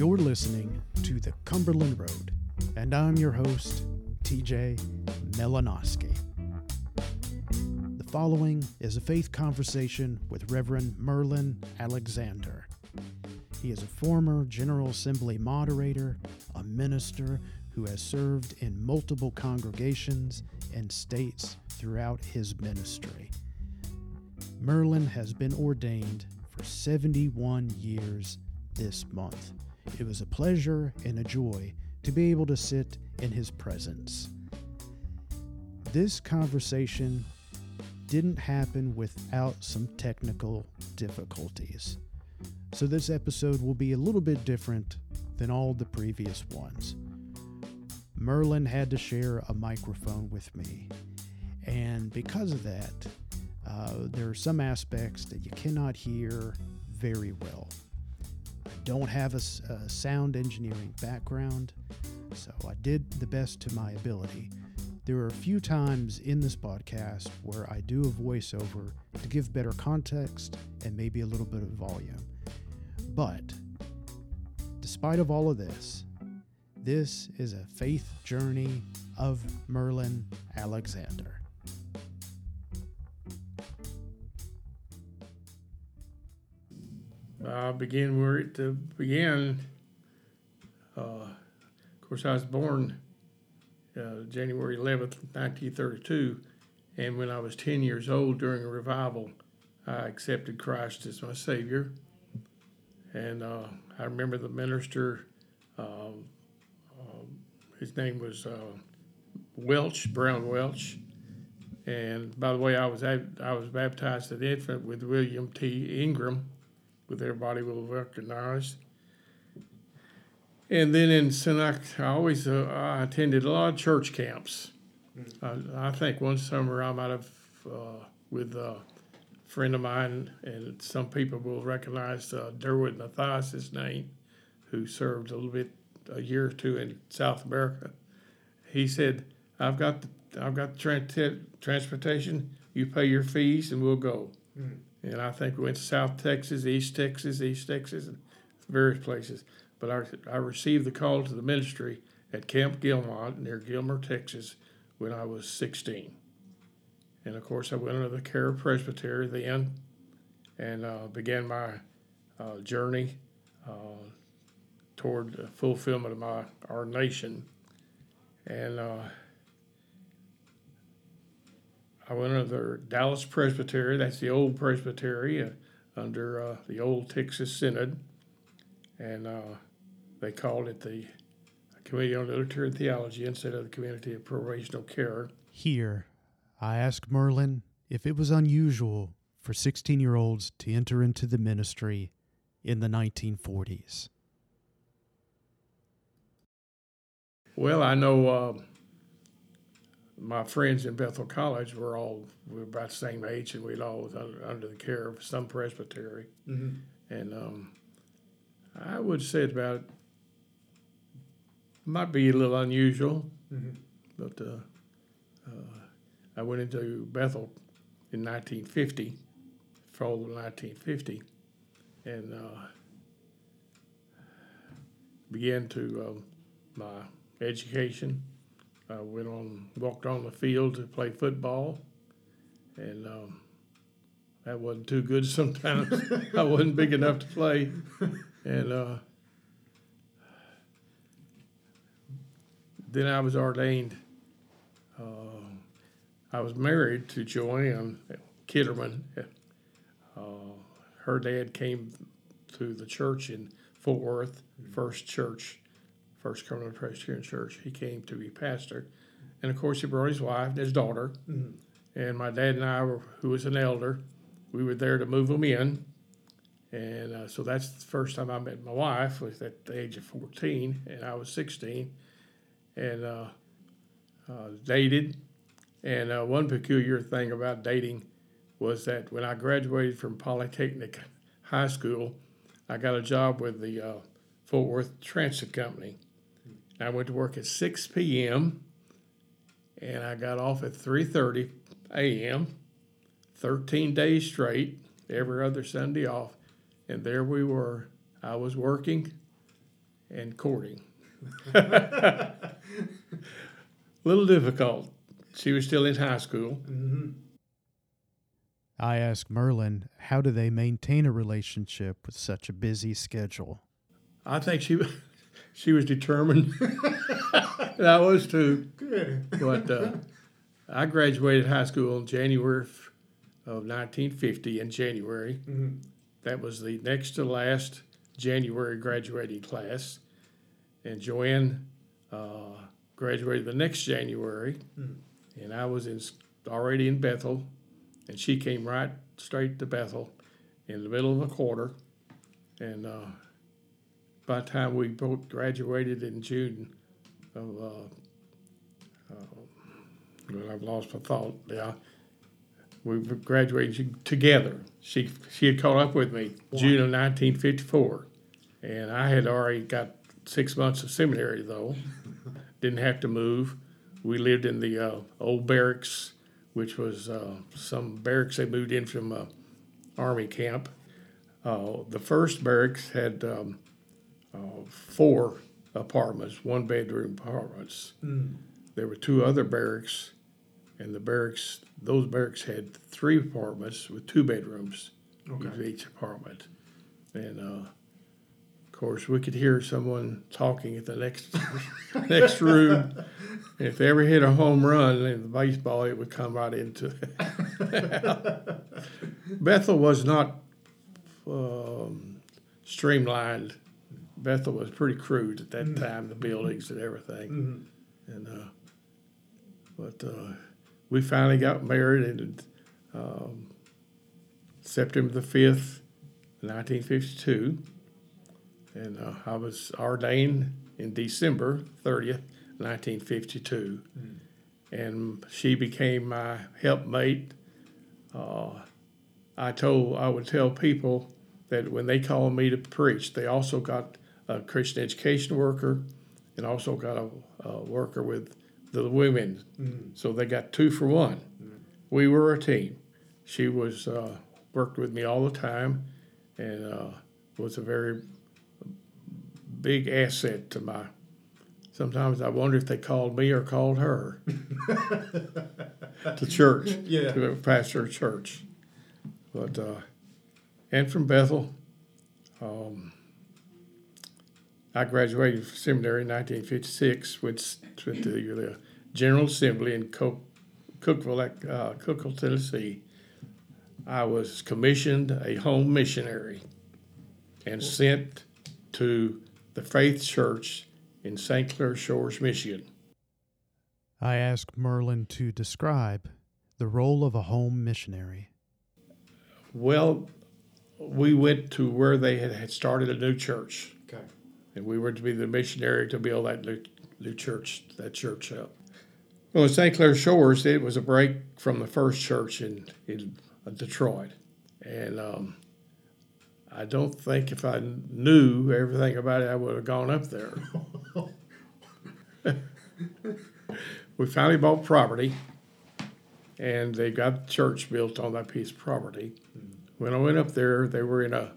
You're listening to The Cumberland Road, and I'm your host, TJ Melanowski. The following is a faith conversation with Reverend Merlyn Alexander. He is a former General Assembly moderator, a minister who has served in multiple congregations and states throughout his ministry. Merlyn has been ordained for 71 years this month. It was a pleasure and a joy to be able to sit in his presence. This conversation didn't happen without some technical difficulties. So, this episode will be a little bit different than all the previous ones. Merlyn had to share a microphone with me, and because of that, uh, there are some aspects that you cannot hear very well. I don't have a, a sound engineering background, so I did the best to my ability. There are a few times in this podcast where I do a voiceover to give better context and maybe a little bit of volume. But despite of all of this, this is a faith journey of Merlyn Alexander. I began where it uh, began. Uh, of course, I was born uh, January 11th, 1932, and when I was 10 years old during a revival, I accepted Christ as my Savior. And uh, I remember the minister, uh, his name was uh, Welch, Brown Welch. And by the way, I was I was baptized at infant with William T. Ingram with everybody will recognize. And then in Senac, I always uh, I attended a lot of church camps. Mm. I, I, think one summer I might have uh, with a friend of mine, and some people will recognize uh, Derwood Matthias' name, who served a little bit a year or two in South America. He said, "I've got the, I've got the transportation. You pay your fees, and we'll go." Mm and I think we went to South Texas, East Texas, East Texas, and various places. But I, I received the call to the ministry at Camp Gilmont near Gilmer, Texas, when I was 16. And of course, I went under the care of Presbytery then and uh, began my uh, journey uh, toward the fulfillment of my ordination. And uh, I went under Dallas Presbytery. That's the old Presbytery uh, under uh, the old Texas Synod, and uh, they called it the Committee on Literature and Theology instead of the Community of Probational Care. Here, I asked Merlyn if it was unusual for 16 year olds to enter into the ministry in the 1940s. Well, I know uh, my friends in Bethel College were all we were about the same age, and we'd all was under, under the care of some presbytery. Mm-hmm. And um, I would say it about might be a little unusual, mm-hmm. but uh, uh, I went into Bethel in 1950, fall of 1950, and uh, began to um, my education I went on, walked on the field to play football, and um, that wasn't too good sometimes. I wasn't big enough to play, and uh, then I was ordained. Uh, I was married to Joanne Kitterman. Uh, her dad came to the church in Fort Worth, First Church First Covenant Presbyterian Church. He came to be pastor, and of course he brought his wife and his daughter, mm-hmm. and my dad and I, were, who was an elder, we were there to move them in, and uh, so that's the first time I met my wife was at the age of fourteen, and I was sixteen, and uh, uh, dated, and uh, one peculiar thing about dating was that when I graduated from Polytechnic High School, I got a job with the uh, Fort Worth Transit Company I went to work at 6 p.m. and I got off at 3:30 a.m. 13 days straight, every other Sunday off, and there we were. I was working, and courting. A little difficult. She was still in high school. Mm-hmm. I asked Merlyn, how do they maintain a relationship with such a busy schedule? I think she she was determined. and I was too. Good. But uh, I graduated high school in January of 1950. In January, that was the next to last January graduating class, and Joanne uh, graduated the next January, and I was in already in Bethel, and she came right straight to Bethel, in the middle of a quarter, and uh, by the time we both graduated in June of uh, well, I've lost my thought. Yeah, we graduated together. She she had caught up with me June of 1954, and I had already got six months of seminary though. Didn't have to move. We lived in the uh, old barracks, which was uh, some barracks they moved in from uh, army camp. Uh, the first barracks had um, uh, four apartments, one bedroom apartments there were two other barracks, and the barracks, those barracks had three apartments with two bedrooms Okay. in each apartment. And uh, of course, we could hear someone talking at the next next room. And if they ever hit a home run in the baseball, it would come right into. Bethel was not um, streamlined. Bethel was pretty crude at that time, the buildings and everything. And uh, but uh, we finally got married in um, September the fifth, nineteen fifty-two, and uh, I was ordained in December thirtieth, nineteen fifty-two, and she became my helpmate. Uh, I told I would tell people that when they called me to preach, they also got a Christian education worker and also got a, a worker with the women. So they got two for one. We were a team. She was uh, worked with me all the time and uh, was a very big asset to my. Sometimes I wonder if they called me or called her to church Yeah. to pastor church. But uh, and from Bethel, um, I graduated from seminary in 1956. Went, went to the General Assembly in Cook, Cookeville, uh, Cookeville, Tennessee. I was commissioned a home missionary and sent to the Faith Church in St. Clair Shores, Michigan. I asked Merlyn to describe the role of a home missionary. Well, we went to where they had, started a new church. And we were to be the missionary to build that new, new church, that church up. Well, in St. Clair Shores, it was a break from the first church in, in Detroit. And um, I don't think if I knew everything about it, I would have gone up there. we finally bought property, and they got the church built on that piece of property. When I went up there, they were in a,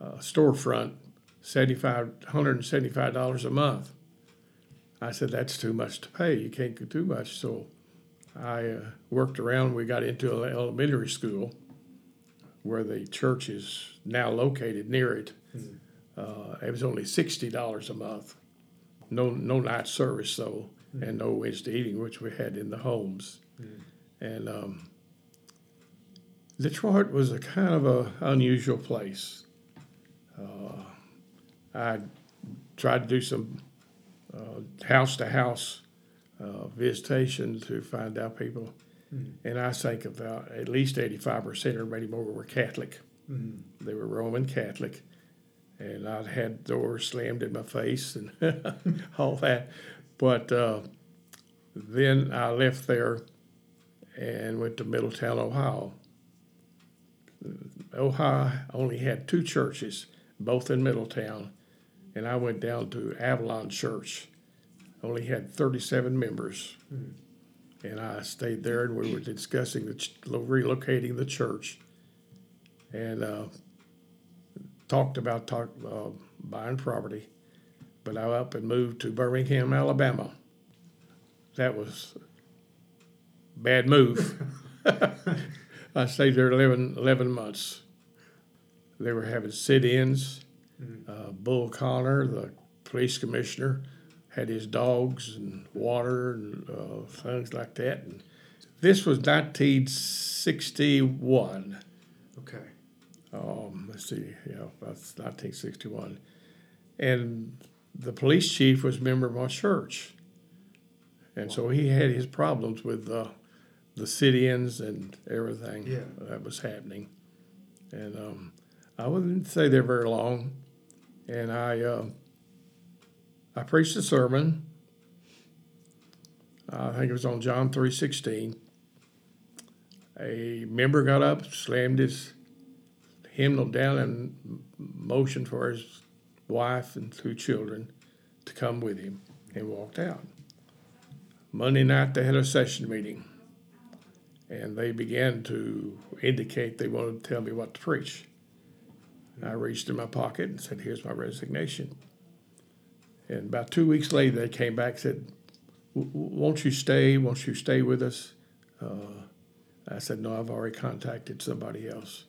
a storefront, seventy-five, hundred and seventy-five dollars a month. I said, that's too much to pay. You can't get too much. So I uh, worked around. We got into an elementary school where the church is now located near it. Uh, it was only sixty dollars a month. No, no night service though, and no Wednesday eating, which we had in the homes. And um, Detroit was a kind of a unusual place. Uh, I tried to do some house to house visitation to find out people, hmm. and I think about at least eighty five percent or maybe more were Catholic. Hmm. They were Roman Catholic, and I'd had doors slammed in my face and all that. But uh, then I left there and went to Middletown, Ohio. Ohio only had two churches, both in Middletown, and I went down to Avalon Church. Only had 37 members, and I stayed there, and we were discussing the ch- relocating the church, and uh, talked about talk, uh, buying property. but I up and moved to Birmingham, Alabama. That was a bad move. I stayed there 11, 11 months. They were having sit-ins. Uh, Bull Connor, the police commissioner, had his dogs and water and uh, things like that. And this was 1961. Okay. Um, let's see, yeah, that's 1961. And the police chief was a member of my church. And so he had his problems with uh, the sit-ins and everything Yeah. that was happening. And um, I wouldn't stay there very long. And I, uh, I preached a sermon. I think it was on John three sixteen. A member got up, slammed his hymnal down, and motioned for his wife and two children to come with him, and walked out. Monday night they had a session meeting, and they began to indicate they wanted to tell me what to preach. I reached in my pocket and said, "Here's my resignation." And about two weeks later, they came back and said, "W- w- "Won't you stay? Won't you stay with us?" Uh, I said, "No, I've already contacted somebody else."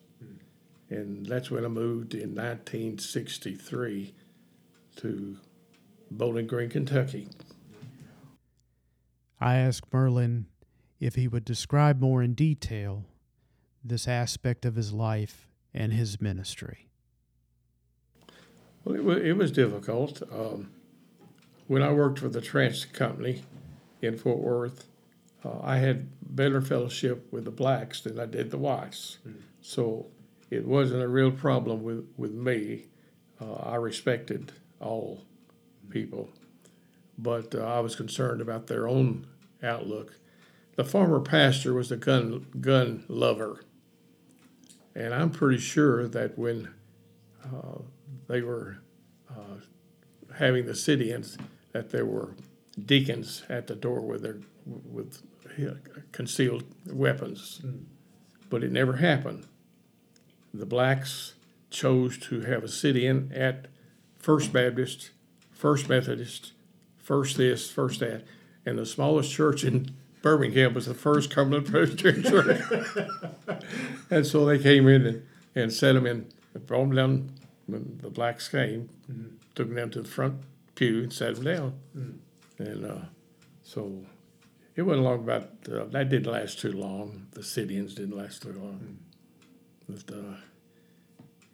And that's when I moved in 1963 to Bowling Green, Kentucky. I asked Merlyn if he would describe more in detail this aspect of his life and his ministry. Well, it was, it was difficult. Um, when I worked for the transit company in Fort Worth, uh, I had better fellowship with the blacks than I did the whites. So it wasn't a real problem with, with me. Uh, I respected all people, but uh, I was concerned about their own outlook. The former pastor was a gun gun lover, and I'm pretty sure that when uh, they were uh, having the sit-ins, that there were deacons at the door with their with concealed weapons, but it never happened. The blacks chose to have a sit-in at First Baptist, First Methodist, First this, First that, and the smallest church in Birmingham was the First Cumberland Presbyterian Church. and so they came in and, and set them in, brought them down when the blacks came, took them to the front pew and sat them down. And uh, so it wasn't long about, uh, that didn't last too long. The sit-ins didn't last too long. But uh,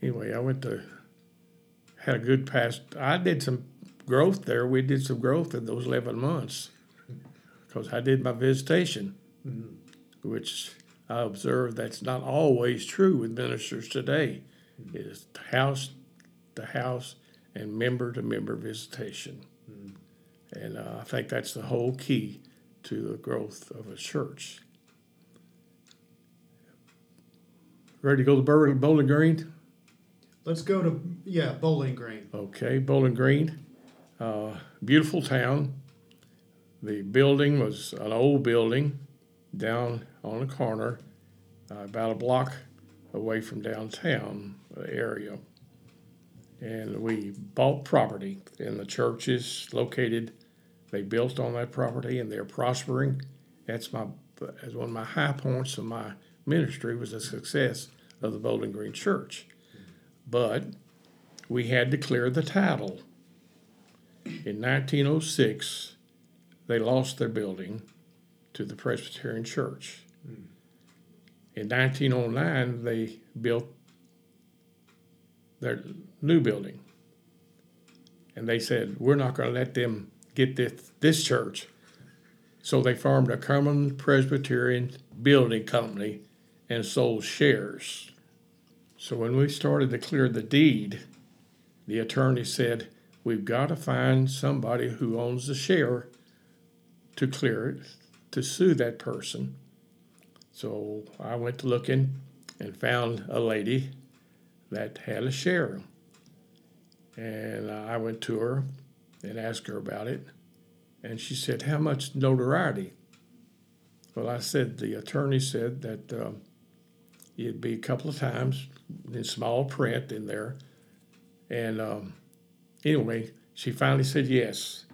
anyway, I went to, had a good past, I did some growth there. We did some growth in those 11 months because I did my visitation, which I observed that's not always true with ministers today. Is house to house and member to member visitation. And uh, I think that's the whole key to the growth of a church. Ready to go to Bowling Green? Let's go to, yeah, Bowling Green. Okay, Bowling Green, uh, beautiful town. The building was an old building down on a corner, uh, about a block away from downtown area. And we bought property, and the church is located. They built on that property, and they're prospering. That's my as one of my high points of my ministry was the success of the Bowling Green Church. But we had to clear the title. In 1906, they lost their building to the Presbyterian Church. Hmm. In 1909, they built their new building. And they said, We're not going to let them get this, this church. So they formed a Cumberland Presbyterian Building Company and sold shares. So when we started to clear the deed, the attorney said, We've got to find somebody who owns the share to clear it, to sue that person. So I went to looking and found a lady that had a share. And I went to her and asked her about it. And she said, How much notoriety? Well, I said, The attorney said that um, it'd be a couple of times in small print in there. And um, anyway, she finally said yes.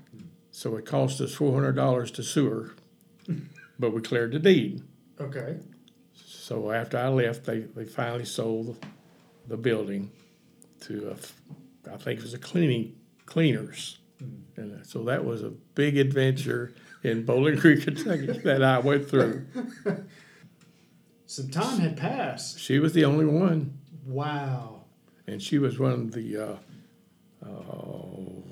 So it cost us four hundred dollars to sue her, but we cleared the deed. Okay. So after I left, they, they finally sold the building to, a, I think it was a cleaning, cleaners. And uh, so that was a big adventure in Bowling Green, Kentucky that I went through. Some time had passed. She was the only one, Wow. and she was one of the, uh, uh,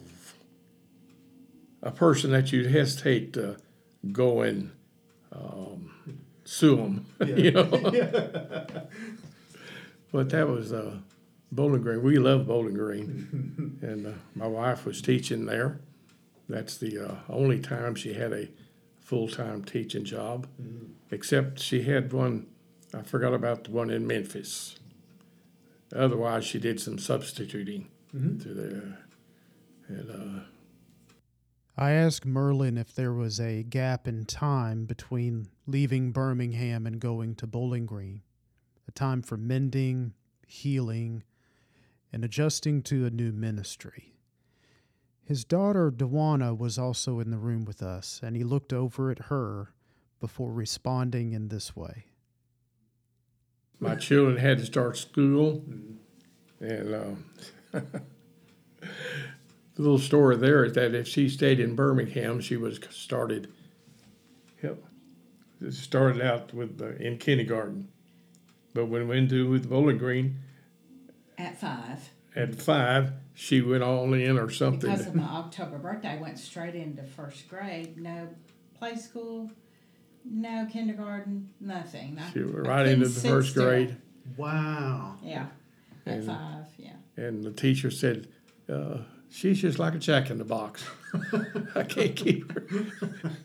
a person that you'd hesitate to go and um, sue them, you know? But that was uh, Bowling Green. We love Bowling Green, and uh, my wife was teaching there. That's the uh, only time she had a full time teaching job, except she had one. I forgot about the one in Memphis. Otherwise, she did some substituting to there, and uh, I asked Merlyn if there was a gap in time between leaving Birmingham and going to Bowling Green, a time for mending, healing, and adjusting to a new ministry. His daughter, Dewana, was also in the room with us, and he looked over at her before responding in this way. my children had to start school, and um, the little story there is that if she stayed in Birmingham, she was started. Yep, started out with uh, in kindergarten, but when we went to with Bowling Green At five. at five, she went all in or something. Because of my October birthday, I went straight into first grade. No play school, no kindergarten, nothing. She went right into the sit first still. grade, Wow. Yeah, at And- five, yeah. and the teacher said. Uh, She's just like a jack in the box. I can't keep her.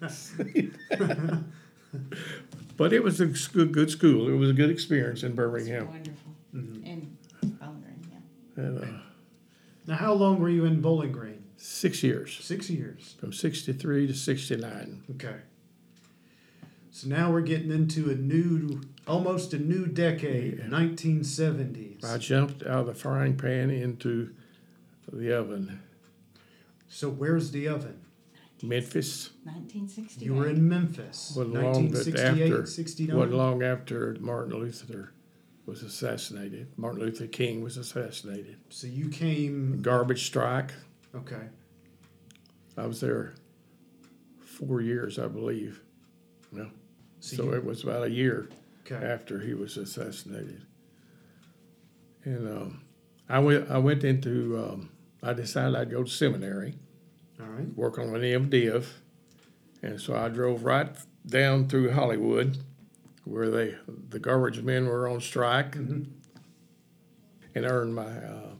but it was a good, good school. It was a good experience in It's Birmingham. wonderful. Mm-hmm. In Bowling Green, yeah. And, uh, Now, how long were you in Bowling Green? six years, Six years. from 63 to 69. Okay. So now we're getting into a new, almost a new decade, Yeah. 1970s. I jumped out of the frying pan into the oven. So where's the oven? Memphis, 1968. You were in Memphis. Wasn't long, 1968, after- 69. wasn't long after Martin Luther was assassinated. Martin Luther King was assassinated. So you came, Garbage strike. okay. I was there four years, I believe. Well, So, so you, it was about a year okay. after he was assassinated. And um, I went. I went into. Um, I decided I'd go to seminary, All right. work on an MDiv, and so I drove right down through Hollywood, where they the garbage men were on strike, Mhm. and earned my uh,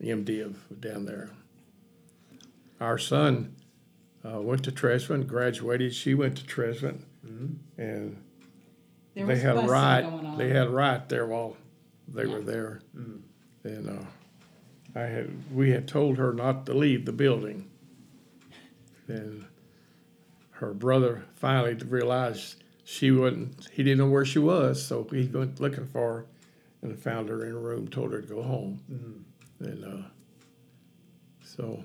MDiv down there. Our son uh, went to Trezevant, graduated. She went to Trezevant, Mhm. and There they was had a busing riot. going on. They had a riot there while they Yeah. were there, Mm. and uh, I had we had told her not to leave the building. And her brother finally realized she wasn't. He didn't know where she was, so he went looking for her, and found her in a room. Told her to go home, Mm. and uh, so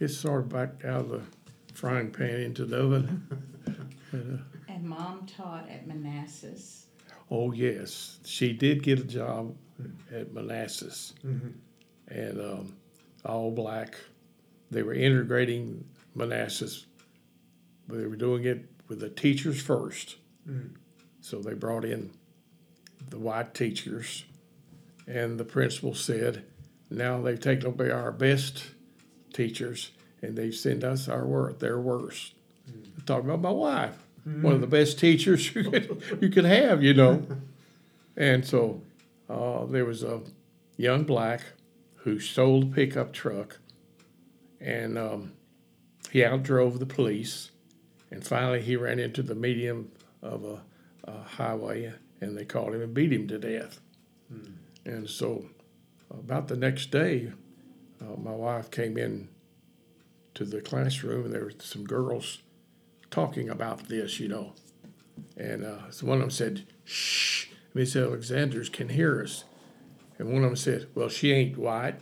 it's sort of back out of the frying pan into the oven. and, uh, And mom taught at Manassas. Oh yes, she did get a job at Manassas, Mhm. And um, all black. They were integrating Manassas, but they were doing it with the teachers first. Mm. So they brought in the white teachers, and the principal said, "Now they've taken away our best teachers, and they send us our worst, their worst." Talking about my wife, one of the best teachers you could you could have, you know. and so uh, there was a young black who stole a pickup truck, and um, he outdrove the police, and finally he ran into the median of a, a highway, and they caught him and beat him to death. And so, about the next day, uh, my wife came in to the classroom, and there were some girls talking about this, you know. And uh, so one of them said, "Shh, Miss Alexanders can hear us." And one of them said, "Well, she ain't white."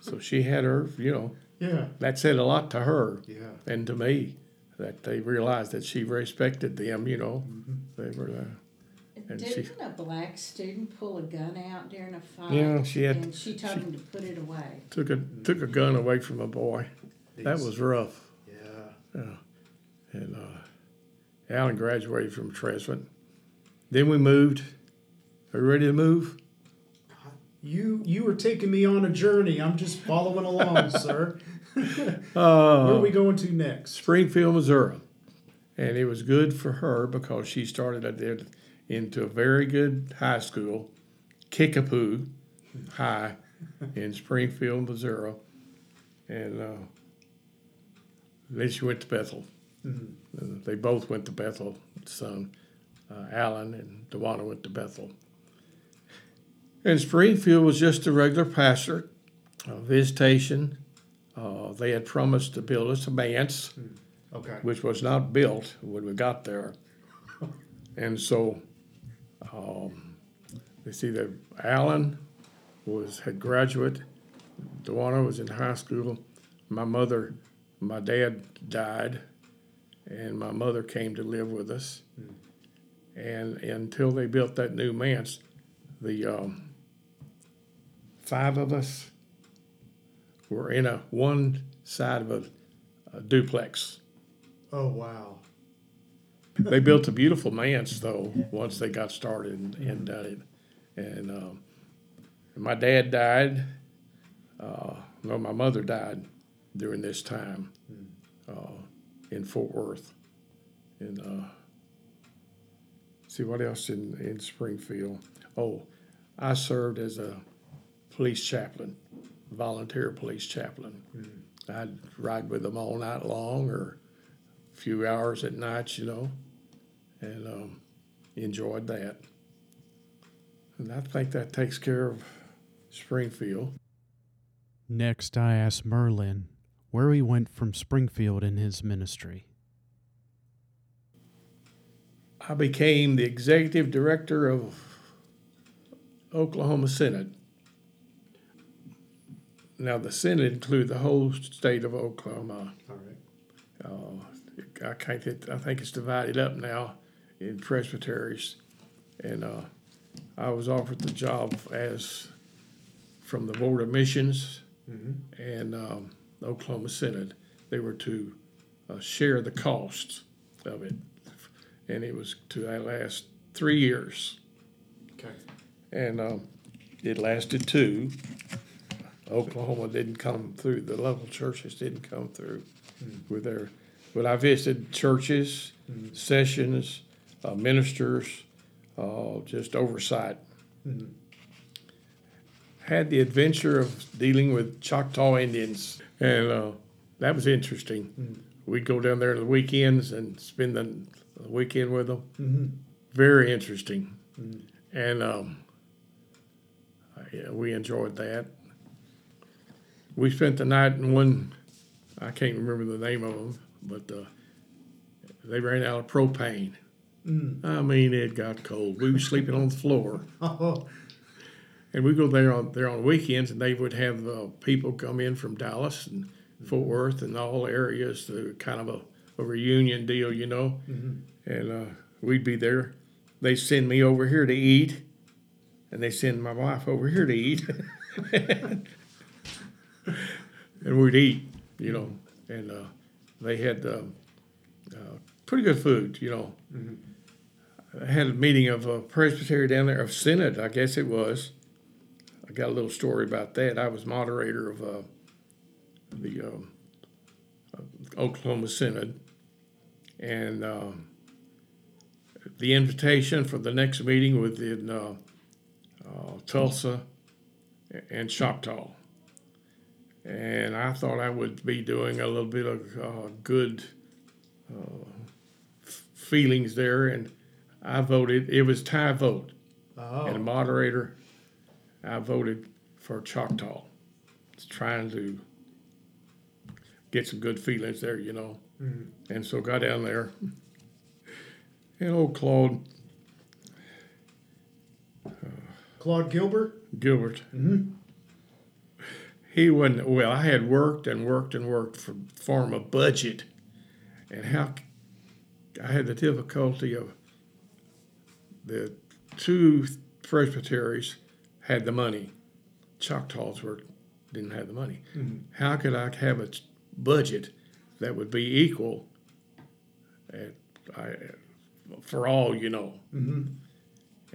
So she had her, you know, Yeah. that said a lot to her Yeah. and to me that they realized that she respected them, you know. Mm-hmm. They were, uh, And she- Didn't a black student pull a gun out during a fight? Yeah, she had- And she told him to put it away. took a took a gun away from a boy. That was rough. Yeah. And uh, Alan graduated from Trezevant. Then we moved. Are you ready to move? You you were taking me on a journey. I'm just following along, sir. Where Uh, are we going to next? Springfield, Missouri. And it was good for her because she started into a very good high school, Kickapoo High in Springfield, Missouri. And uh, then she went to Bethel. Mhm. Uh, They both went to Bethel. Son, uh, Alan and Dewana went to Bethel. And Springfield was just a regular pastor, a visitation. Uh, they had promised to build us a manse Okay. which was not built when we got there. And so, um, they see that Alan was had graduate, Dewana was in high school. My mother, my dad died, and my mother came to live with us. And until they built that new manse, the um, five of us were in a one side of a, a duplex. Oh wow. They built a beautiful manse though once they got started and, and done it. And um, my dad died. Uh, no, my mother died during this time uh, in Fort Worth. And uh, see what else in, in Springfield. Oh, I served as a police chaplain, volunteer police chaplain. I'd ride with them all night long or a few hours at night, you know, and um, enjoyed that. And I think that takes care of Springfield. Next, I asked Merlyn where he went from Springfield in his ministry. I became the executive director of Oklahoma Synod. Now, the Synod includes the whole state of Oklahoma. All right. Uh, I can't. Get, I think it's divided up now in presbyteries, and uh, I was offered the job as from the Board of Missions Mm-hmm. and um, Oklahoma Synod. They were to uh, share the costs of it, and it was to last three years, Okay. and um, it lasted two. Oklahoma didn't come through. The local churches didn't come through with their. But I visited churches, sessions, uh, ministers, uh, just oversight. Mhm. Had the adventure of dealing with Choctaw Indians, and uh, that was interesting. We'd go down there on the weekends and spend the, weekend with them. Mm-hmm. Very interesting, and um, yeah, we enjoyed that. We spent the night in one. I can't remember the name of them, but uh, they ran out of propane. Mm. I mean, it got cold. We were sleeping on the floor. Oh, And we go there on there on weekends, and they would have uh, people come in from Dallas and Fort Worth and all areas to kind of a, a reunion deal, you know. And uh, we'd be there. They send me over here to eat, and they send my wife over here to eat, and we'd eat, you know. And uh, they had uh, uh, pretty good food, you know. I had a meeting of a presbytery down there of synod, I guess it was. I got a little story about that. I was moderator of uh, the um, uh, Oklahoma Synod, and um, the invitation for the next meeting was in uh, uh, Tulsa and Choctaw. And I thought I would be doing a little bit of uh, good uh, f- feelings there, and I voted. It was tie vote and oh. moderator, I voted for Choctaw. It's trying to get some good feelings there, you know. Mhm. And so got down there. And old Claude Claude Gilbert. Gilbert, Mm-hmm. He wouldn't. Well, I had worked and worked and worked for form a budget, and how I had the difficulty of the two presbyteries had the money, Choctaws were didn't have the money. Mm-hmm. How could I have a budget that would be equal at, I, for all you know? Mm-hmm.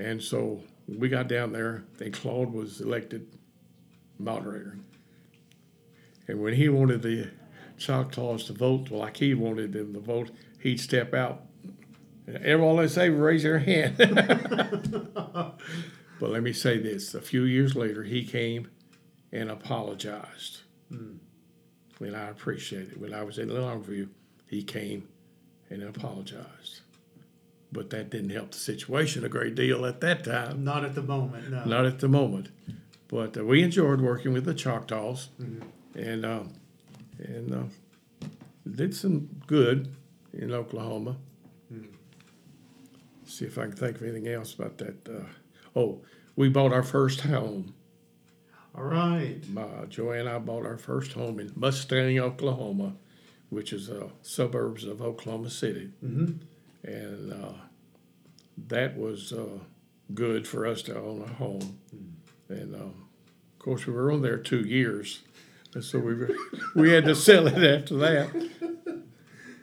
And so we got down there, and Claude was elected moderator. And when he wanted the Choctaws to vote like he wanted them to vote, he'd step out. And all they say, raise their hand. but let me say this: a few years later, he came and apologized, and I appreciate it. When I was in Longview, he came and apologized. But that didn't help the situation a great deal at that time. Not at the moment, no. Not at the moment, but uh, we enjoyed working with the Choctaws, and uh, and uh, did some good in Oklahoma. See if I can think of anything else about that. Uh, oh, we bought our first home. All right. Joanne and I bought our first home in Mustang, Oklahoma, which is uh, suburbs of Oklahoma City, Mm-hmm. and uh, that was uh, good for us to own a home. And um, of course, we were on there two years, and so we we had to sell it after that.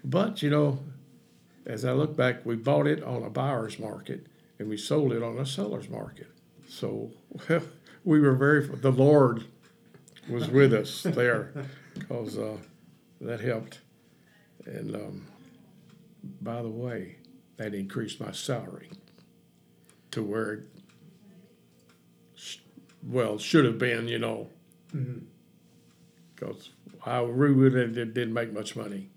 But you know, as I look back, we bought it on a buyer's market and we sold it on a seller's market. So well, we were very. The Lord was with us there because uh, that helped. And um, by the way, that increased my salary to where it, well, should have been, you know, because I really didn't, didn't make much money.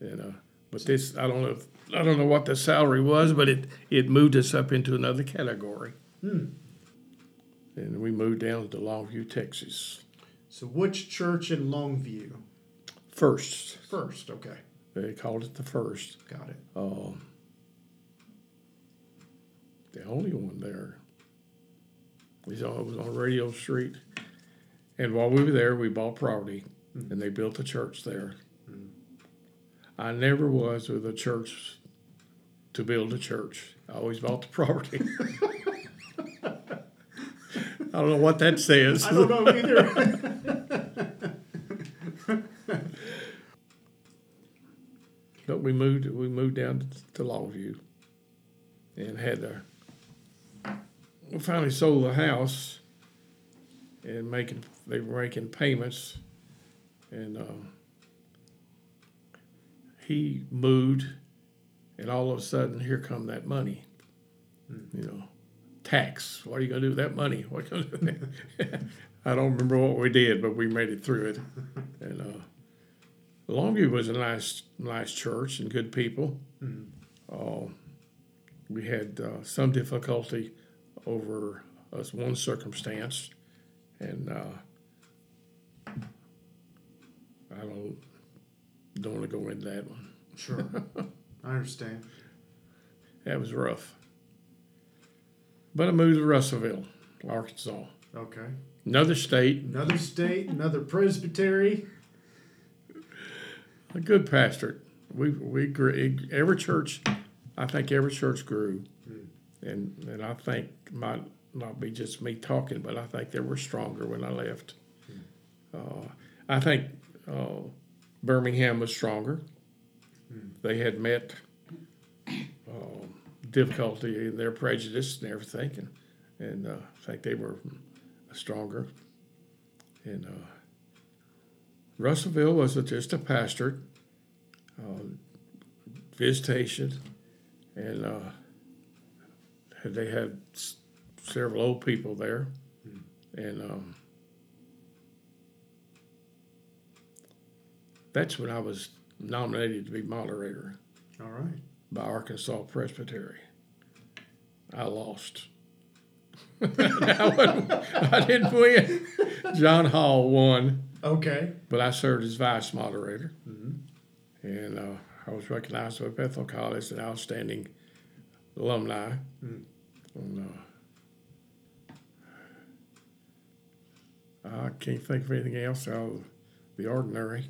And, uh, but this, I don't know, if, I don't know what the salary was, but it, it moved us up into another category. And we moved down to Longview, Texas. So, which church in Longview? First, First, okay. they called it the first. Got it. Um, the only one there. We saw it was on Radio Street, and while we were there, we bought property, and they built a church there. I never was with a church to build a church. I always bought the property. I don't know what that says. I don't know either. But we moved we moved down to Longview and had a we finally sold the house and making they were making payments and um, he moved and all of a sudden here come that money. You know tax what are you going to do with that money? What you gonna do with that? i don't remember what we did but we made it through it. And uh, Longview was a nice, nice church and good people. Uh, we had uh, some difficulty over us one circumstance, and uh, I don't don't want to go into that one. Sure. I understand. That was rough. But I moved to Russellville, Arkansas, Okay. another state, Another state, another presbytery. a good pastor. We we grew, every church, I think every church grew, and and I think might not be just me talking, but I think they were stronger when I left. Uh, I think uh, Birmingham was stronger. They had met uh, difficulty in their prejudice and everything, and and uh, I think they were stronger. And uh, Russellville was just a pastorate, uh, visitation, and uh, they had s- several old people there, and um, that's when I was nominated to be moderator All right. by Arkansas Presbytery. I lost. I, didn't win. John Hall won Okay. but I served as vice moderator, Mm. and uh, I was recognized by Bethel College as an outstanding alumni. Mm. And, uh, I can't think of anything else out of the ordinary.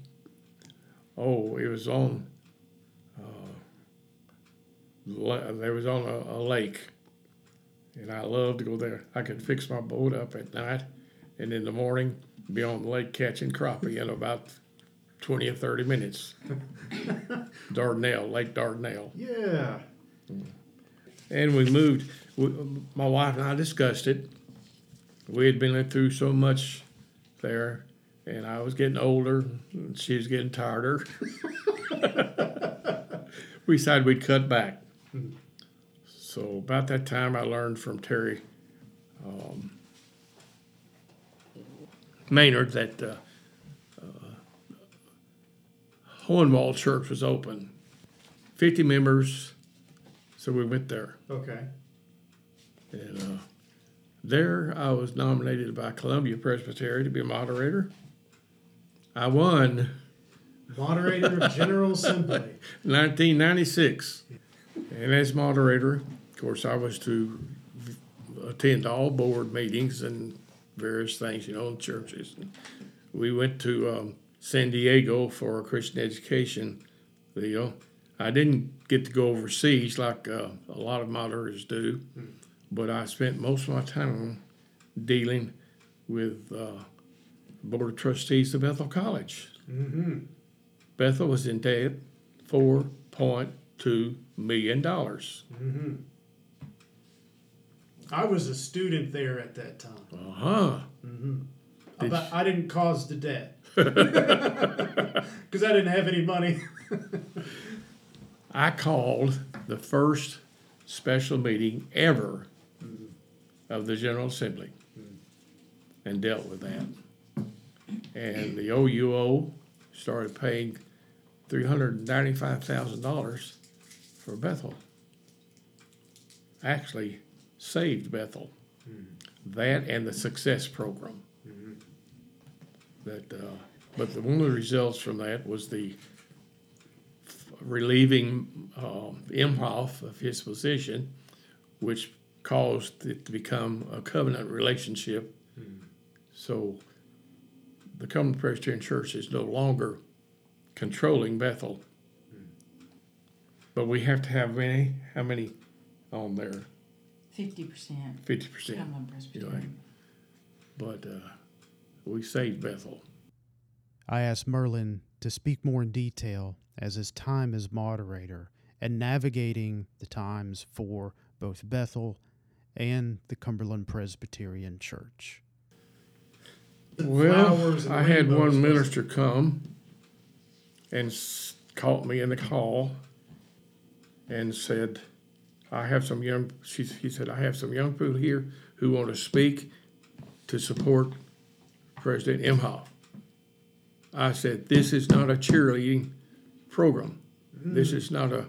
Oh, it was on. Uh, there was on a, a lake, and I loved to go there. I could fix my boat up at night, and in the morning be on the lake catching crappie in about twenty or thirty minutes. Dardanelle, Lake Dardanelle. Yeah. And we moved. We, my wife and I discussed it. We had been through so much there, and I was getting older, and she was getting tireder. we decided we'd cut back. So about that time, I learned from Terry um, Maynard that uh, uh, Hohenwald Church was open, fifty members. So we went there. Okay. And uh, there I was nominated by Columbia Presbytery to be a moderator. I won Moderator of General Assembly. 1996. And as moderator, of course, I was to attend all board meetings and various things, you know, in churches. We went to um, San Diego for a Christian education deal. I didn't get to go overseas like uh, a lot of moderators do, but I spent most of my time dealing with uh, Board of Trustees of Bethel College. Mm-hmm. Bethel was in debt four point two million dollars. Mm-hmm. I was a student there at that time. Uh huh. Mm-hmm. Did But I didn't cause the debt because I didn't have any money. I called the first special meeting ever of the General Assembly and dealt with that. And the OUO started paying three hundred ninety-five thousand dollars for Bethel. Actually, saved Bethel. That and the Success Program. That, uh, but the, one of the results from that was the relieving um, Imhoff of his position, which caused it to become a covenant relationship. So the Covenant Presbyterian Church is no longer controlling Bethel. But we have to have many, how many on there? Fifty percent. Fifty percent. Cumberland Presbyterian. But uh, we saved Bethel. I asked Merlyn to speak more in detail as his time as moderator and navigating the times for both Bethel and the Cumberland Presbyterian Church. Well, I had one minister come and s- caught me in the hall and said, I have some young, she, he said, I have some young people here who want to speak to support President Imhoff. I said, this is not a cheerleading program. This is not a,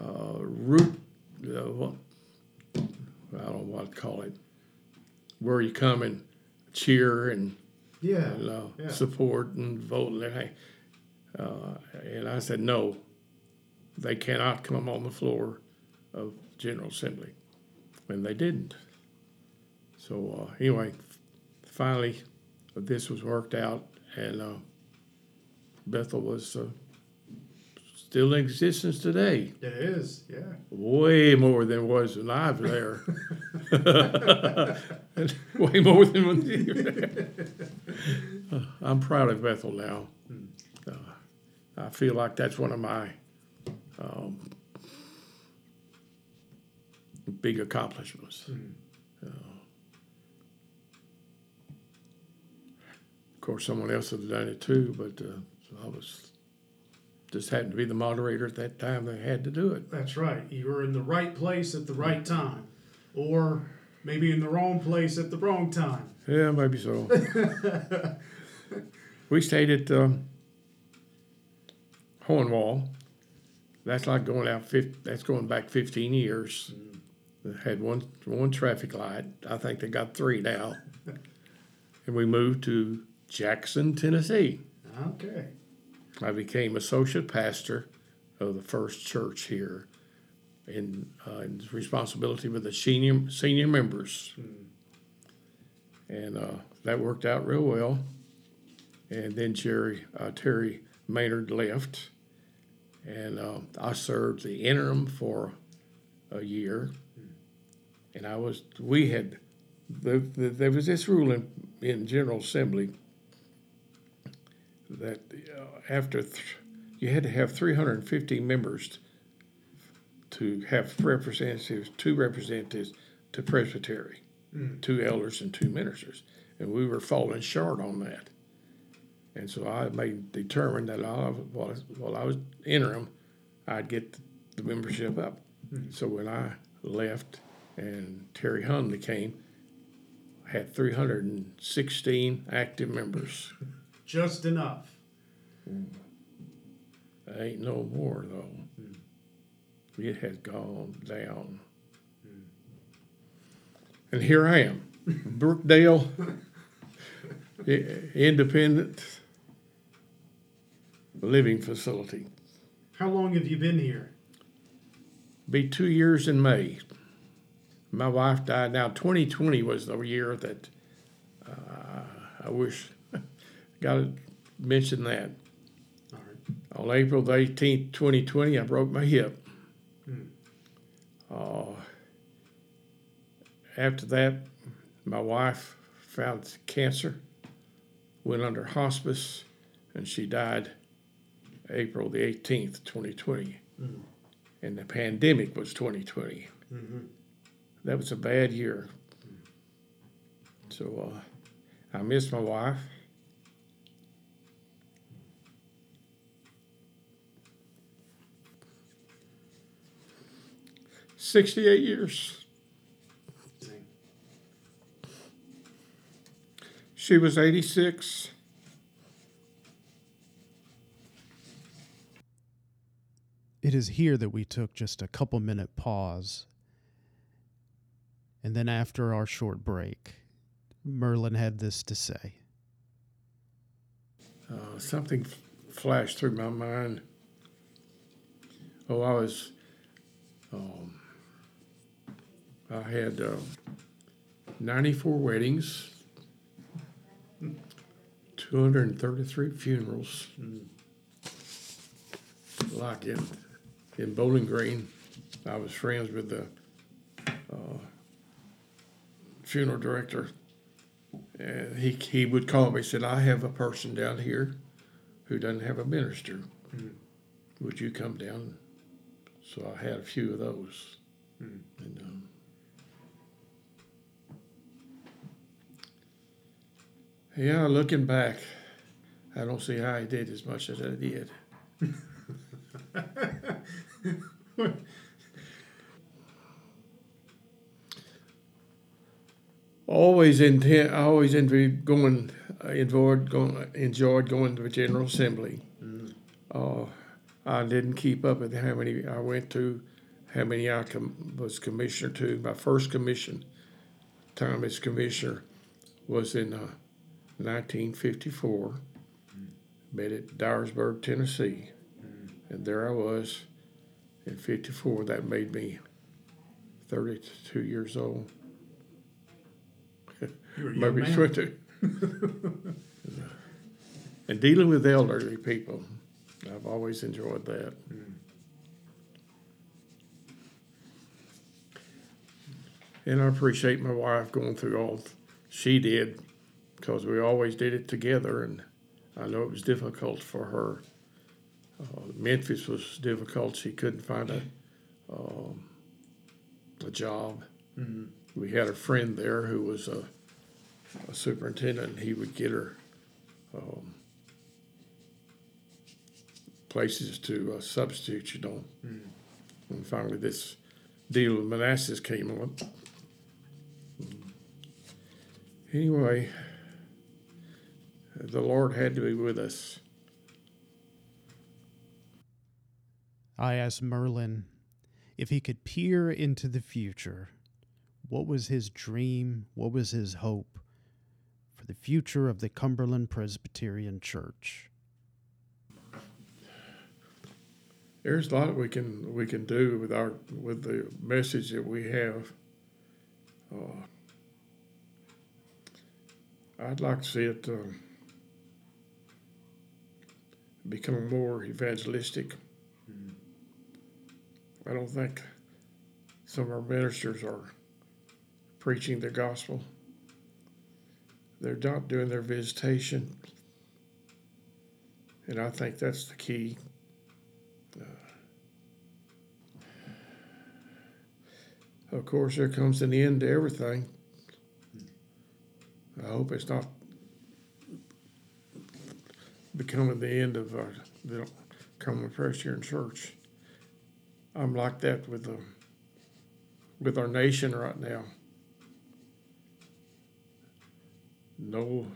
uh, root, uh, what, I don't know what to call it, where you come and cheer and Yeah. and, uh, Yeah. support and vote and everything. Uh, and I said, no, they cannot come on the floor of General Assembly. And they didn't. So uh, anyway, finally, this was worked out, and uh, Bethel was uh, still in existence today. It is, yeah. Way more than was when I was there. Way more than when I'm proud of Bethel now. Uh, I feel like that's one of my um, big accomplishments. Uh, of course, someone else had done it too, but uh, I was just happened to be the moderator at that time that had to do it. That's right. You were in the right place at the right time, or maybe in the wrong place at the wrong time. Yeah, maybe so. we stayed at um, Hohenwald. That's like going out. 50, that's going back 15 years. They had one one traffic light. I think they got three now. and we moved to Jackson, Tennessee. Okay. I became associate pastor of the first church here, in, uh, in responsibility for the senior senior members. and uh, that worked out real well. And then Jerry uh, Terry Maynard left, and uh, I served the interim for a year. And I was we had the, the, there was this rule in, in General Assembly that uh, after th- you had to have 350 members to have representatives, two representatives to presbytery, two elders and two ministers, and we were falling short on that. And so I made determined that I, while, while I was interim, I'd get the membership up. So when I left and Terry Hunley came, I had 316 active members. Just enough. Ain't no more though. It has gone down. And here I am, Brookdale Independent Living Facility. How long have you been here? Be two years in May. My wife died. Now, 2020 was the year that uh, I wish, got to mention that. All right. On April the 18th, 2020, I broke my hip. Uh, after that, my wife found cancer, went under hospice, and she died April the 18th, 2020. And the pandemic was 2020. That was a bad year. So uh, I missed my wife. Sixty-eight years. She was eighty-six. It is here that we took just a couple minute pause. And then after our short break, Merlyn had this to say. Uh, something f- flashed through my mind. Oh, I was. Um, I had uh, 94 weddings, 233 funerals. Like in, in Bowling Green, I was friends with the uh, funeral director and he, he would call me, said, I have a person down here who doesn't have a minister. Would you come down? So I had a few of those. And, um, yeah, looking back, I don't see how I did as much as I did. always intent. I always enjoyed going. Enjoyed going. Enjoyed going to the General Assembly. Uh, I didn't keep up with how many I went to, how many I com- was commissioner to. My first commission time as commissioner was in uh, 1954. Met at Dyersburg, Tennessee, and there I was in '54. That made me 32 years old. You were a young Maybe man. twenty. and dealing with elderly people, I've always enjoyed that. And I appreciate my wife going through all she did because we always did it together. And I know it was difficult for her. Uh, Memphis was difficult. She couldn't find a, um, a job. We had a friend there who was a a superintendent, and he would get her um, places to uh, substitute, you know. And finally, this deal with Manassas came on. Anyway, the Lord had to be with us. I asked Merlyn if he could peer into the future. What was his dream? What was his hope for the future of the Cumberland Presbyterian Church? There's a lot we can we can do with our with the message that we have. Uh, I'd like to see it um, become more evangelistic. I don't think some of our ministers are preaching the gospel. They're not doing their visitation. And I think that's the key. Uh, of course, there comes an end to everything. I hope it's not becoming the end of uh, the common in Church. I'm like that with the with our nation right now. No,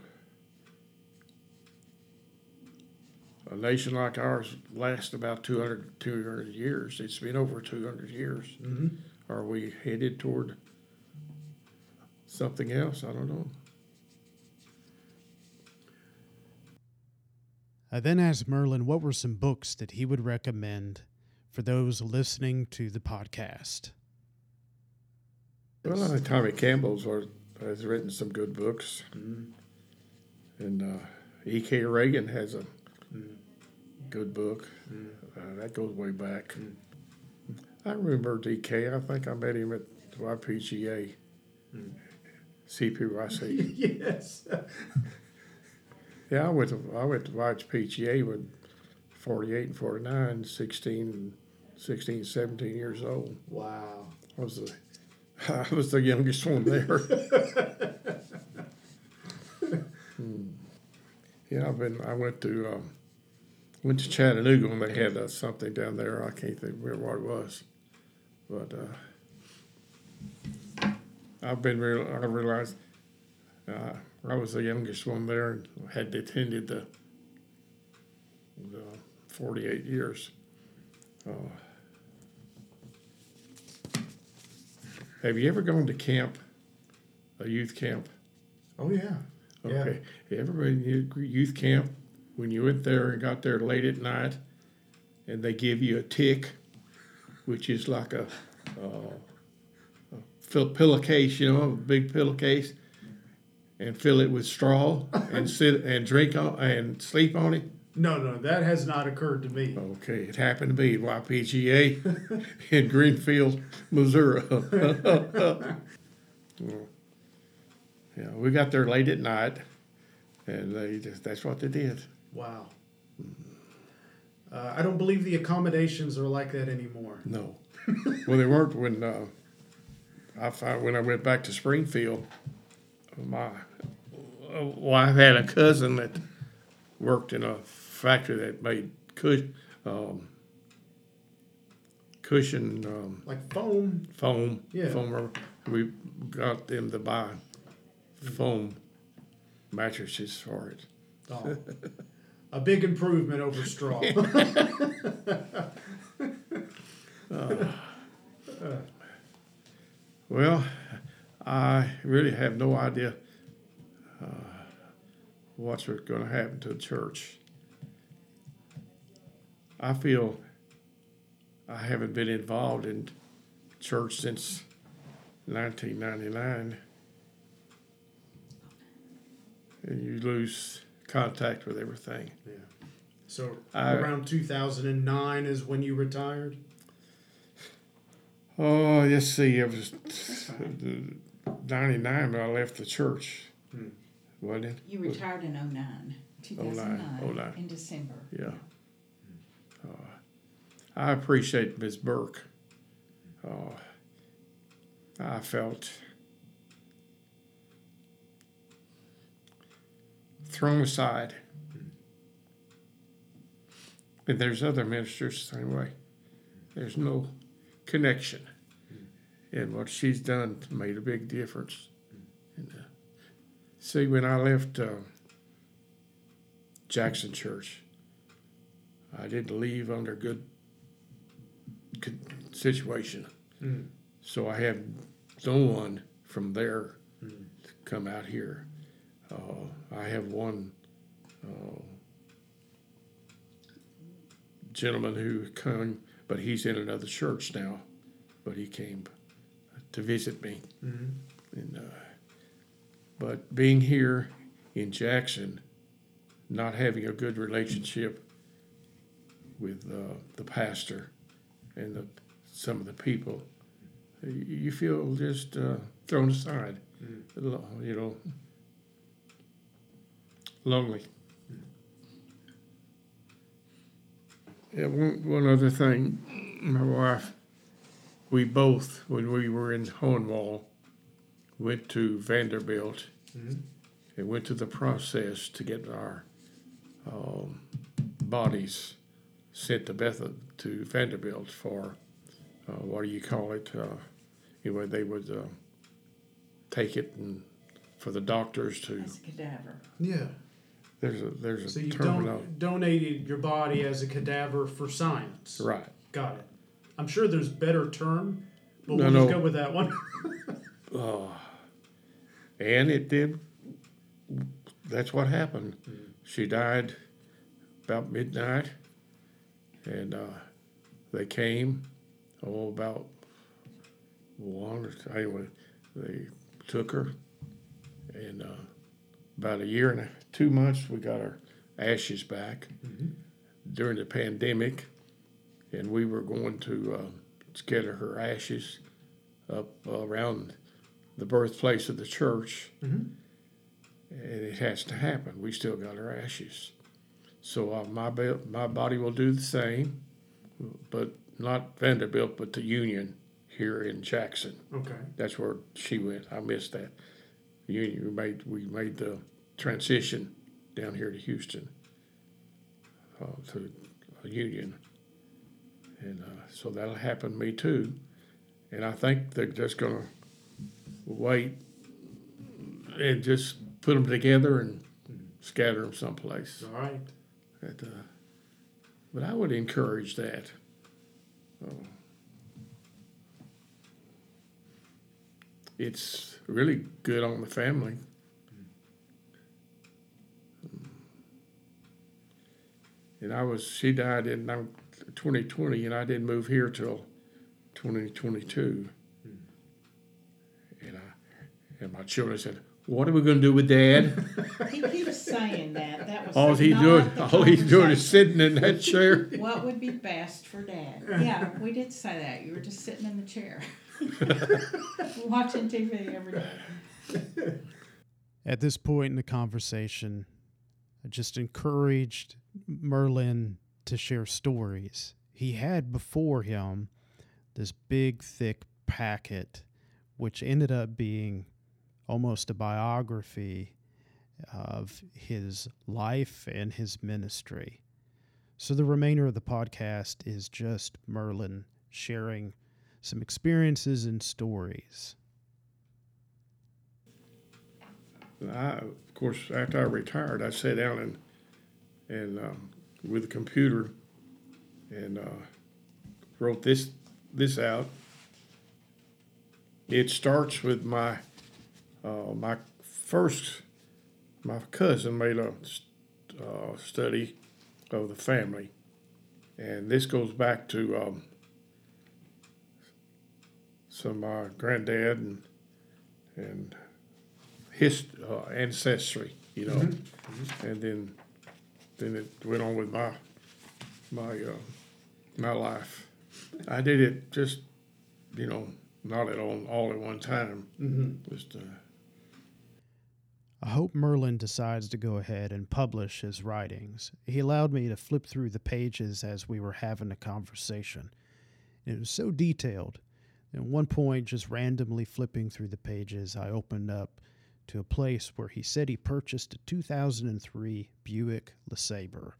a nation like ours lasts about 200, 200 years. It's been over 200 years. Mm-hmm. Are we headed toward something else? I don't know. I then asked Merlyn what were some books that he would recommend for those listening to the podcast. Well, think Tommy Campbell's are, has written some good books, Mhm. and uh, E.K. Reagan has a Mm. good book. Mm. Uh, that goes way back. Mm. I remember DK. I think I met him at the YPGA, Mm. CPYC. yes. yeah, I went to I went to YPGA when 48 and 49, 16, 16, 17 years old. Wow. I was the I was the youngest one there. Hmm. Yeah, I've been. I went to um, went to Chattanooga when they had uh, something down there. I can't think remember what it was, but uh, I've been. Real, I realized uh, I was the youngest one there and had attended the the forty eight years. Uh, have you ever gone to camp, a youth camp? Oh yeah. Yeah. Okay. You ever been to youth camp when you went there and got there late at night, and they give you a tick, which is like a, uh, a pillowcase, you know, a big pillowcase, and fill it with straw and sit and drink on and sleep on it. No, no, that has not occurred to me. Okay, it happened to be at YPGA in Greenfield, Missouri. Yeah, we got there late at night, and they just, that's what they did. Wow. Uh, I don't believe the accommodations are like that anymore. No. well, they weren't when uh, I when I went back to Springfield. My wife had a cousin that worked in a factory that made cush, um, cushion um, Like foam. foam. Yeah. Foam. We got them to buy foam mattresses for it. Oh. A big improvement over straw. Well, I really have no idea uh, what's going to happen to the church. I feel I haven't been involved in church since 1999. And you lose contact with everything. Yeah. So I- around 2009 is when you retired. Oh, let's see. It was 99 when I left the church. Hmm. Wasn't it? You retired in 09, 2009, 09. in December. Yeah. Uh, I appreciate Ms. Burke. Uh, I felt thrown aside. And there's other ministers the same way. There's no connection. And what she's done made a big difference. See, when I left uh, Jackson Church, I didn't leave under good, good situation. Mm. So I had no one from there Mm. to come out here. Uh, I have one uh, gentleman who came, but he's in another church now. But he came to visit me. Mhm. And, uh, but being here in Jackson, not having a good relationship with uh, the pastor and the, some of the people, you- feel just uh, thrown aside, Lo- you know, lonely. Yeah, one, one other thing, my wife, we both, when we were in Hohenwald, went to Vanderbilt Mhm. and went through the process to get our um, bodies sent to Beth to Vanderbilt for uh, what do you call it? Uh, anyway, they would uh, take it and for the doctors to. As a cadaver. Yeah. There's a there's a So you terminal. don't donated your body as a cadaver for science. Right. Got it. I'm sure there's better term, but No, we'll no. just go with that one. Oh, and it did. That's what happened. She died about midnight, and uh, they came. Oh, about one or anyway. They took her, and uh, about a year and a, two months, we got her ashes back during the pandemic, and we were going to uh, scatter her ashes up around the birthplace of the church, Mhm. and it has to happen. We still got our ashes, so uh, my my body will do the same, but not Vanderbilt, but the Union here in Jackson. okay. That's where she went. I missed that. Union we made we made the transition down here to Houston uh, to a Union, and uh, so that'll happen to me too. And I think they're just gonna wait and just put them together and scatter them someplace. All right. But, uh, but I would encourage that. Uh, it's really good on the family. And I was, she died in 2020, and I didn't move here till 2022. And my children said, "What are we going to do with Dad?" He keeps saying that. That was all he's doing, all he's doing is sitting in that chair. What would be best for dad? Yeah, we did say that. You were just sitting in the chair. Watching TV every day. At this point in the conversation, I just encouraged Merlyn to share stories. He had before him this big, thick packet, which ended up being almost a biography of his life and his ministry. So the remainder of the podcast is just Merlyn sharing some experiences and stories. I, of course, after I retired, I sat down and and um, with a computer and uh, wrote this this out. It starts with my uh, my first my cousin made a uh, study of the family, and this goes back to um, some my granddad and and his uh, ancestry, you know, and then then it went on with my my uh, my life. I did it just you know not at all all at one time. Mm-hmm. Just uh, I hope Merlyn decides to go ahead and publish his writings. He allowed me to flip through the pages as we were having a conversation. And it was so detailed. At one point, just randomly flipping through the pages, I opened up to a place where he said he purchased a 2003 Buick LeSabre.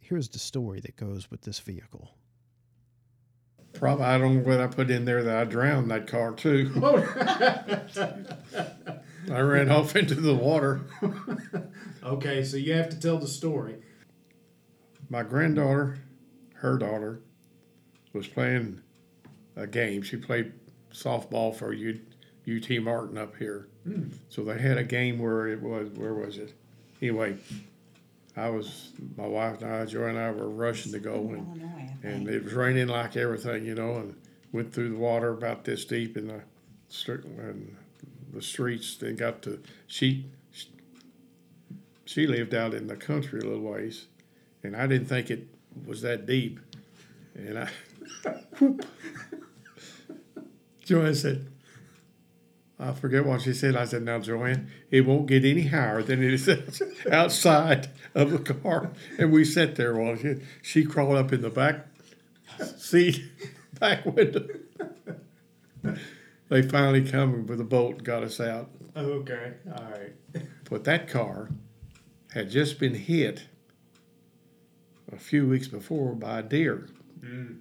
Here's the story that goes with this vehicle. probably I don't know what I put in there that I drowned that car too. I ran off into the water. okay, so you have to tell the story. My granddaughter, her daughter, was playing a game. She played softball for U, UT Martin up here. Hmm. So they had a game where it was, where was it? Anyway, I was, my wife and I, Joy and I were rushing to go oh, and, Illinois, and it was raining like everything, you know, and went through the water about this deep in the, str- and the streets. Then got to, she, she lived out in the country a little ways, and I didn't think it was that deep. And I. Joanne said, I forget what she said. I said, Now, Joanne, it won't get any higher than it is outside of the car. And we sat there while she, she crawled up in the back seat, back window. They finally come with a boat and got us out. Okay. All right. But that car had just been hit a few weeks before by a deer. Mm.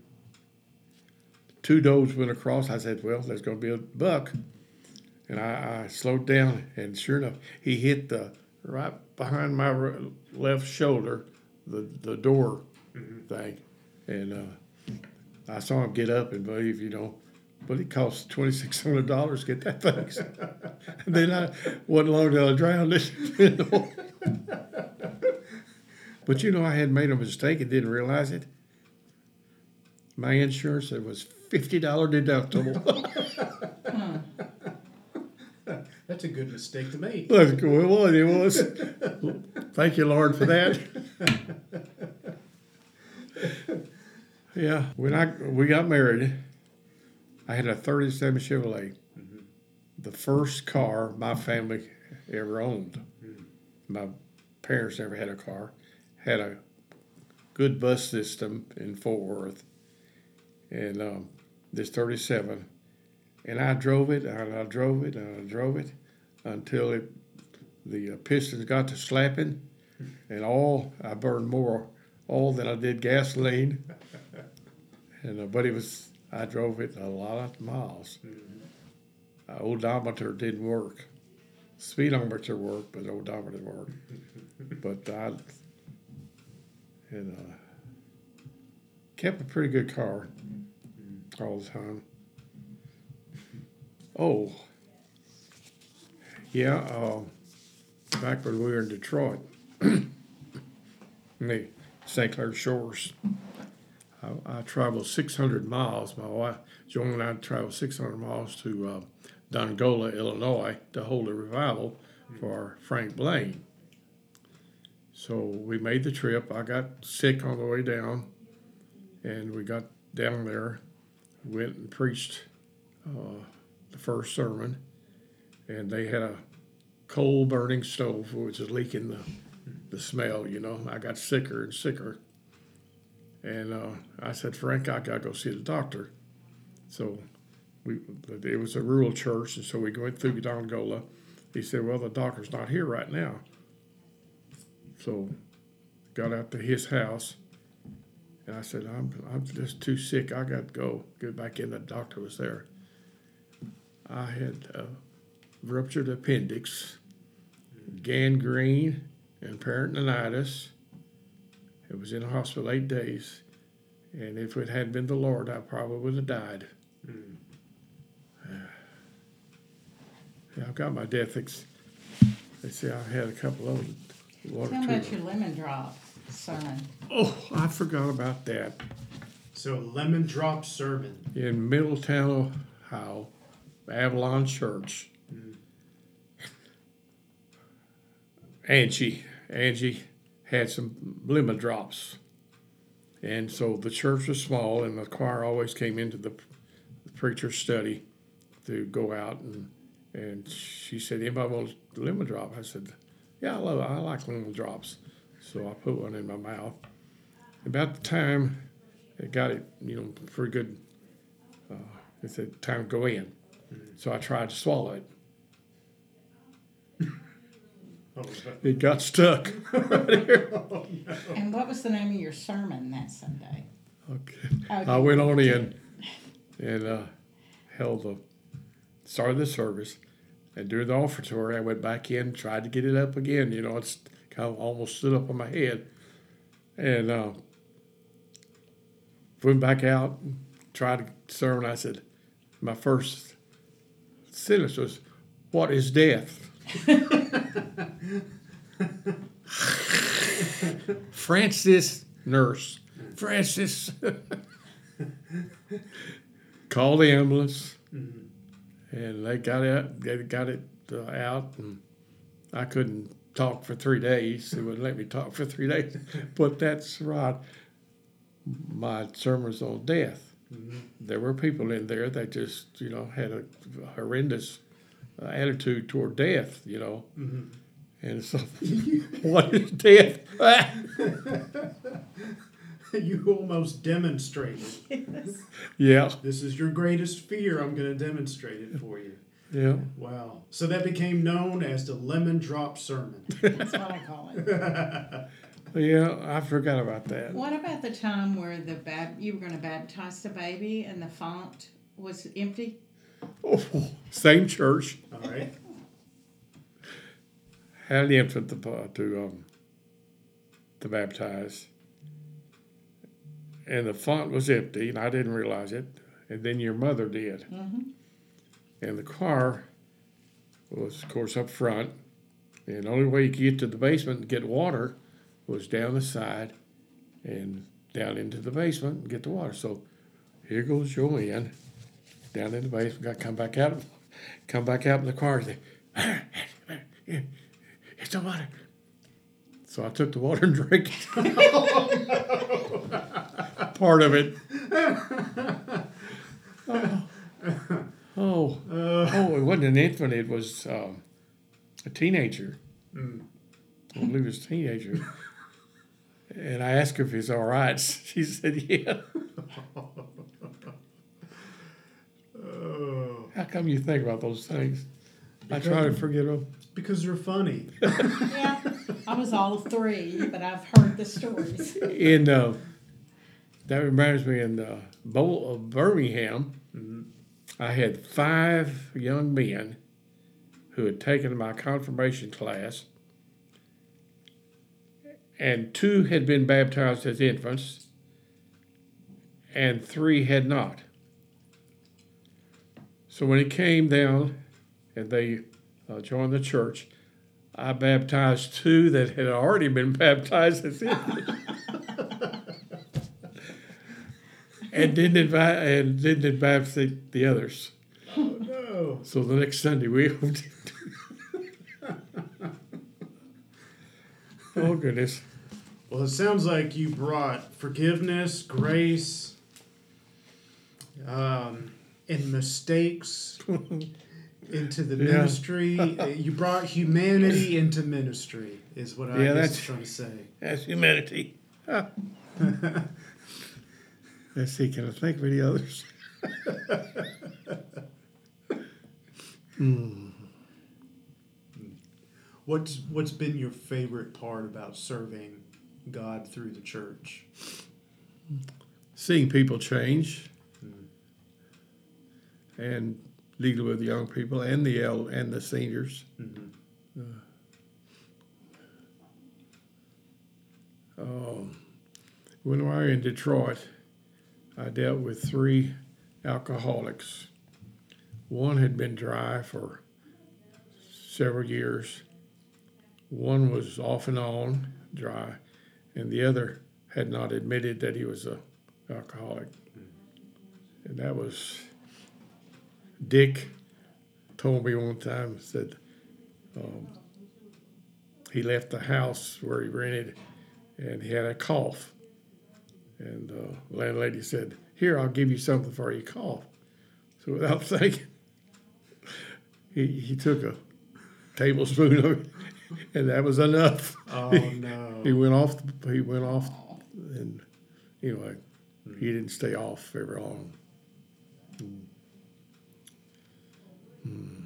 Two does went across. I said, Well, there's going to be a buck. And I, I slowed down, and sure enough, he hit the right behind my r- left shoulder, the, the door thing. And uh, I saw him get up and believe, you know, but it cost twenty six hundred dollars to get that fixed. and then I wasn't long till I drowned it. but you know, I had made a mistake and didn't realize it. My insurance it was fifty dollar deductible. Hmm. That's a good mistake to make. That's cool. It was. It was. Thank you, Lord, for that. yeah, when I we got married, I had a '37 Chevrolet, the first car my family ever owned. My parents never had a car. Had a good bus system in Fort Worth, and um, this '37, and I drove it and I drove it and I drove it until it the uh, pistons got to slapping, and all I burned more oil than I did gasoline. and uh, but it was I drove it a lot of miles. Uh, odometer didn't work. Speedometer worked, but odometer didn't work. but I and uh, kept a pretty good car all the time. Oh, yeah, um, back when we were in Detroit, me, St. Clair Shores, I, I traveled 600 miles. My wife, Joan and I traveled 600 miles to uh, Dongola, Illinois, to hold a revival for Frank Blaine. So we made the trip. I got sick on the way down, and we got down there, went and preached uh, the first sermon and they had a coal burning stove which was leaking the, the smell, you know. I got sicker and sicker. And uh, I said, Frank, I gotta go see the doctor. So we it was a rural church, and so we went through Dongola. He said, Well, the doctor's not here right now. So got out to his house and I said, I'm I'm just too sick. I got to go. Get back in. The doctor was there. I had uh, ruptured appendix, gangrene, and peritonitis. It was in the hospital eight days, and if it hadn't been the Lord, I probably would have died. Yeah, I've got my death. Ex- they say I've had a couple of water Tell about treatment. your lemon drop sermon. Oh, I forgot about that. So lemon drop sermon. in Middletown, Ohio, Avalon Church. Hmm. Angie, Angie had some lemon drops, and so the church was small, and the choir always came into the, the preacher's study to go out and and she said, "Anybody want a lemon drop?" I said, "Yeah, I love it. I like lemon drops." So I put one in my mouth. About the time it got it, you know, pretty good uh, it said, time to go in. So I tried to swallow it. It got stuck. And what was the name of your sermon that Sunday? Okay. Oh, I went on in and uh, held the, started the service. And during the offertory, I went back in, tried to get it up again. You know, it's kind of almost stood up on my head. And uh, went back out, tried to sermon. I said, my first sentence was, What is death? Francis, nurse. Francis. Called the ambulance, and they got it. They got it uh, out, and I couldn't talk for three days. They wouldn't let me talk for three days. But that's right. My sermon was on death. There were people in there that just, you know, had a horrendous uh, attitude toward death, you know. And so, what is death? you almost demonstrated. yeah, This is your greatest fear. I'm going to demonstrate it for you. yeah. Wow. So that became known as the lemon drop sermon. That's what I call it. Yeah, I forgot about that. What about the time where the bab- you were going to baptize the baby and the font was empty? Oh, same church. All right. had the infant to, to um, to baptize, and the font was empty, and I didn't realize it. And then your mother did, and the car was, of course, up front. And the only way you could get to the basement and get water was down the side and down into the basement and get the water. So here goes Joanne down in the basement. Got to come back out, come back out in the car. and Say, it's the water. So I took the water and drank it. Part of it. Oh. Oh. oh, it wasn't an infant, it was um, a teenager. I believe it was a teenager. And I asked her if he's all right. She said, yeah. Oh, How come you think about those things? I try to forget them. because they're funny. Yeah, I was all three, but I've heard the stories. in uh, that reminds me in uh, the bowl of uh, Birmingham, mm-hmm. I had five young men who had taken my confirmation class, and two had been baptized as infants, and three had not. So when he came down and they uh, joined the church, I baptized two that had already been baptized as and didn't invite and didn't invite the, the others. Oh no. So the next Sunday we Oh goodness. Well, it sounds like you brought forgiveness, grace, um, and mistakes into the ministry. Uh, you brought humanity into ministry, is what I Yeah, guess that's- I'm trying to say. That's humanity. Let's see, can I think of any others? What's what's been your favorite part about serving God through the church? Seeing people change and dealing with young people and the el- and the seniors. Um, when we were in Detroit, I dealt with three alcoholics. One had been dry for several years. One was off and on dry, and the other had not admitted that he was a alcoholic. And that was Dick told me one time said um, he left the house where he rented and he had a cough. And uh, the landlady said, Here, I'll give you something for your cough. So without thinking, he, he took a tablespoon of it, and that was enough. Oh no! he went off. He went off, and anyway, he didn't stay off very long. Hmm.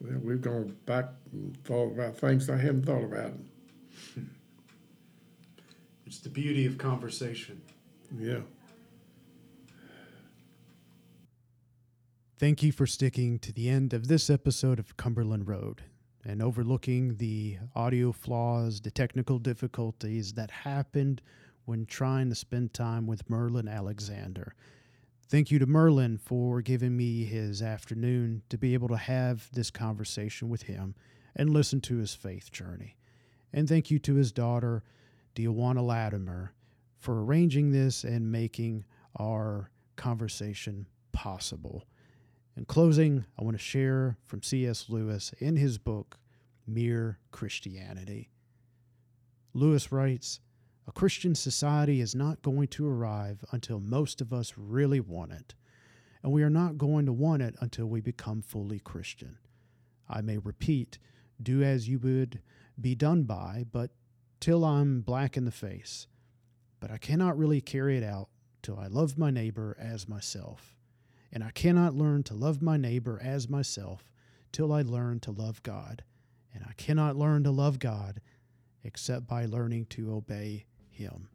Well, we've gone back and thought about things I hadn't thought about. It's the beauty of conversation. Yeah. Thank you for sticking to the end of this episode of Cumberland Road and overlooking the audio flaws, the technical difficulties that happened when trying to spend time with Merlyn Alexander. Thank you to Merlyn for giving me his afternoon to be able to have this conversation with him and listen to his faith journey. And thank you to his daughter, Dewana Latimer, for arranging this and making our conversation possible. In closing, I want to share from C.S. Lewis in his book, Mere Christianity. Lewis writes A Christian society is not going to arrive until most of us really want it, and we are not going to want it until we become fully Christian. I may repeat, do as you would be done by, but till I'm black in the face. But I cannot really carry it out till I love my neighbor as myself. And I cannot learn to love my neighbor as myself till I learn to love God. And I cannot learn to love God except by learning to obey Him.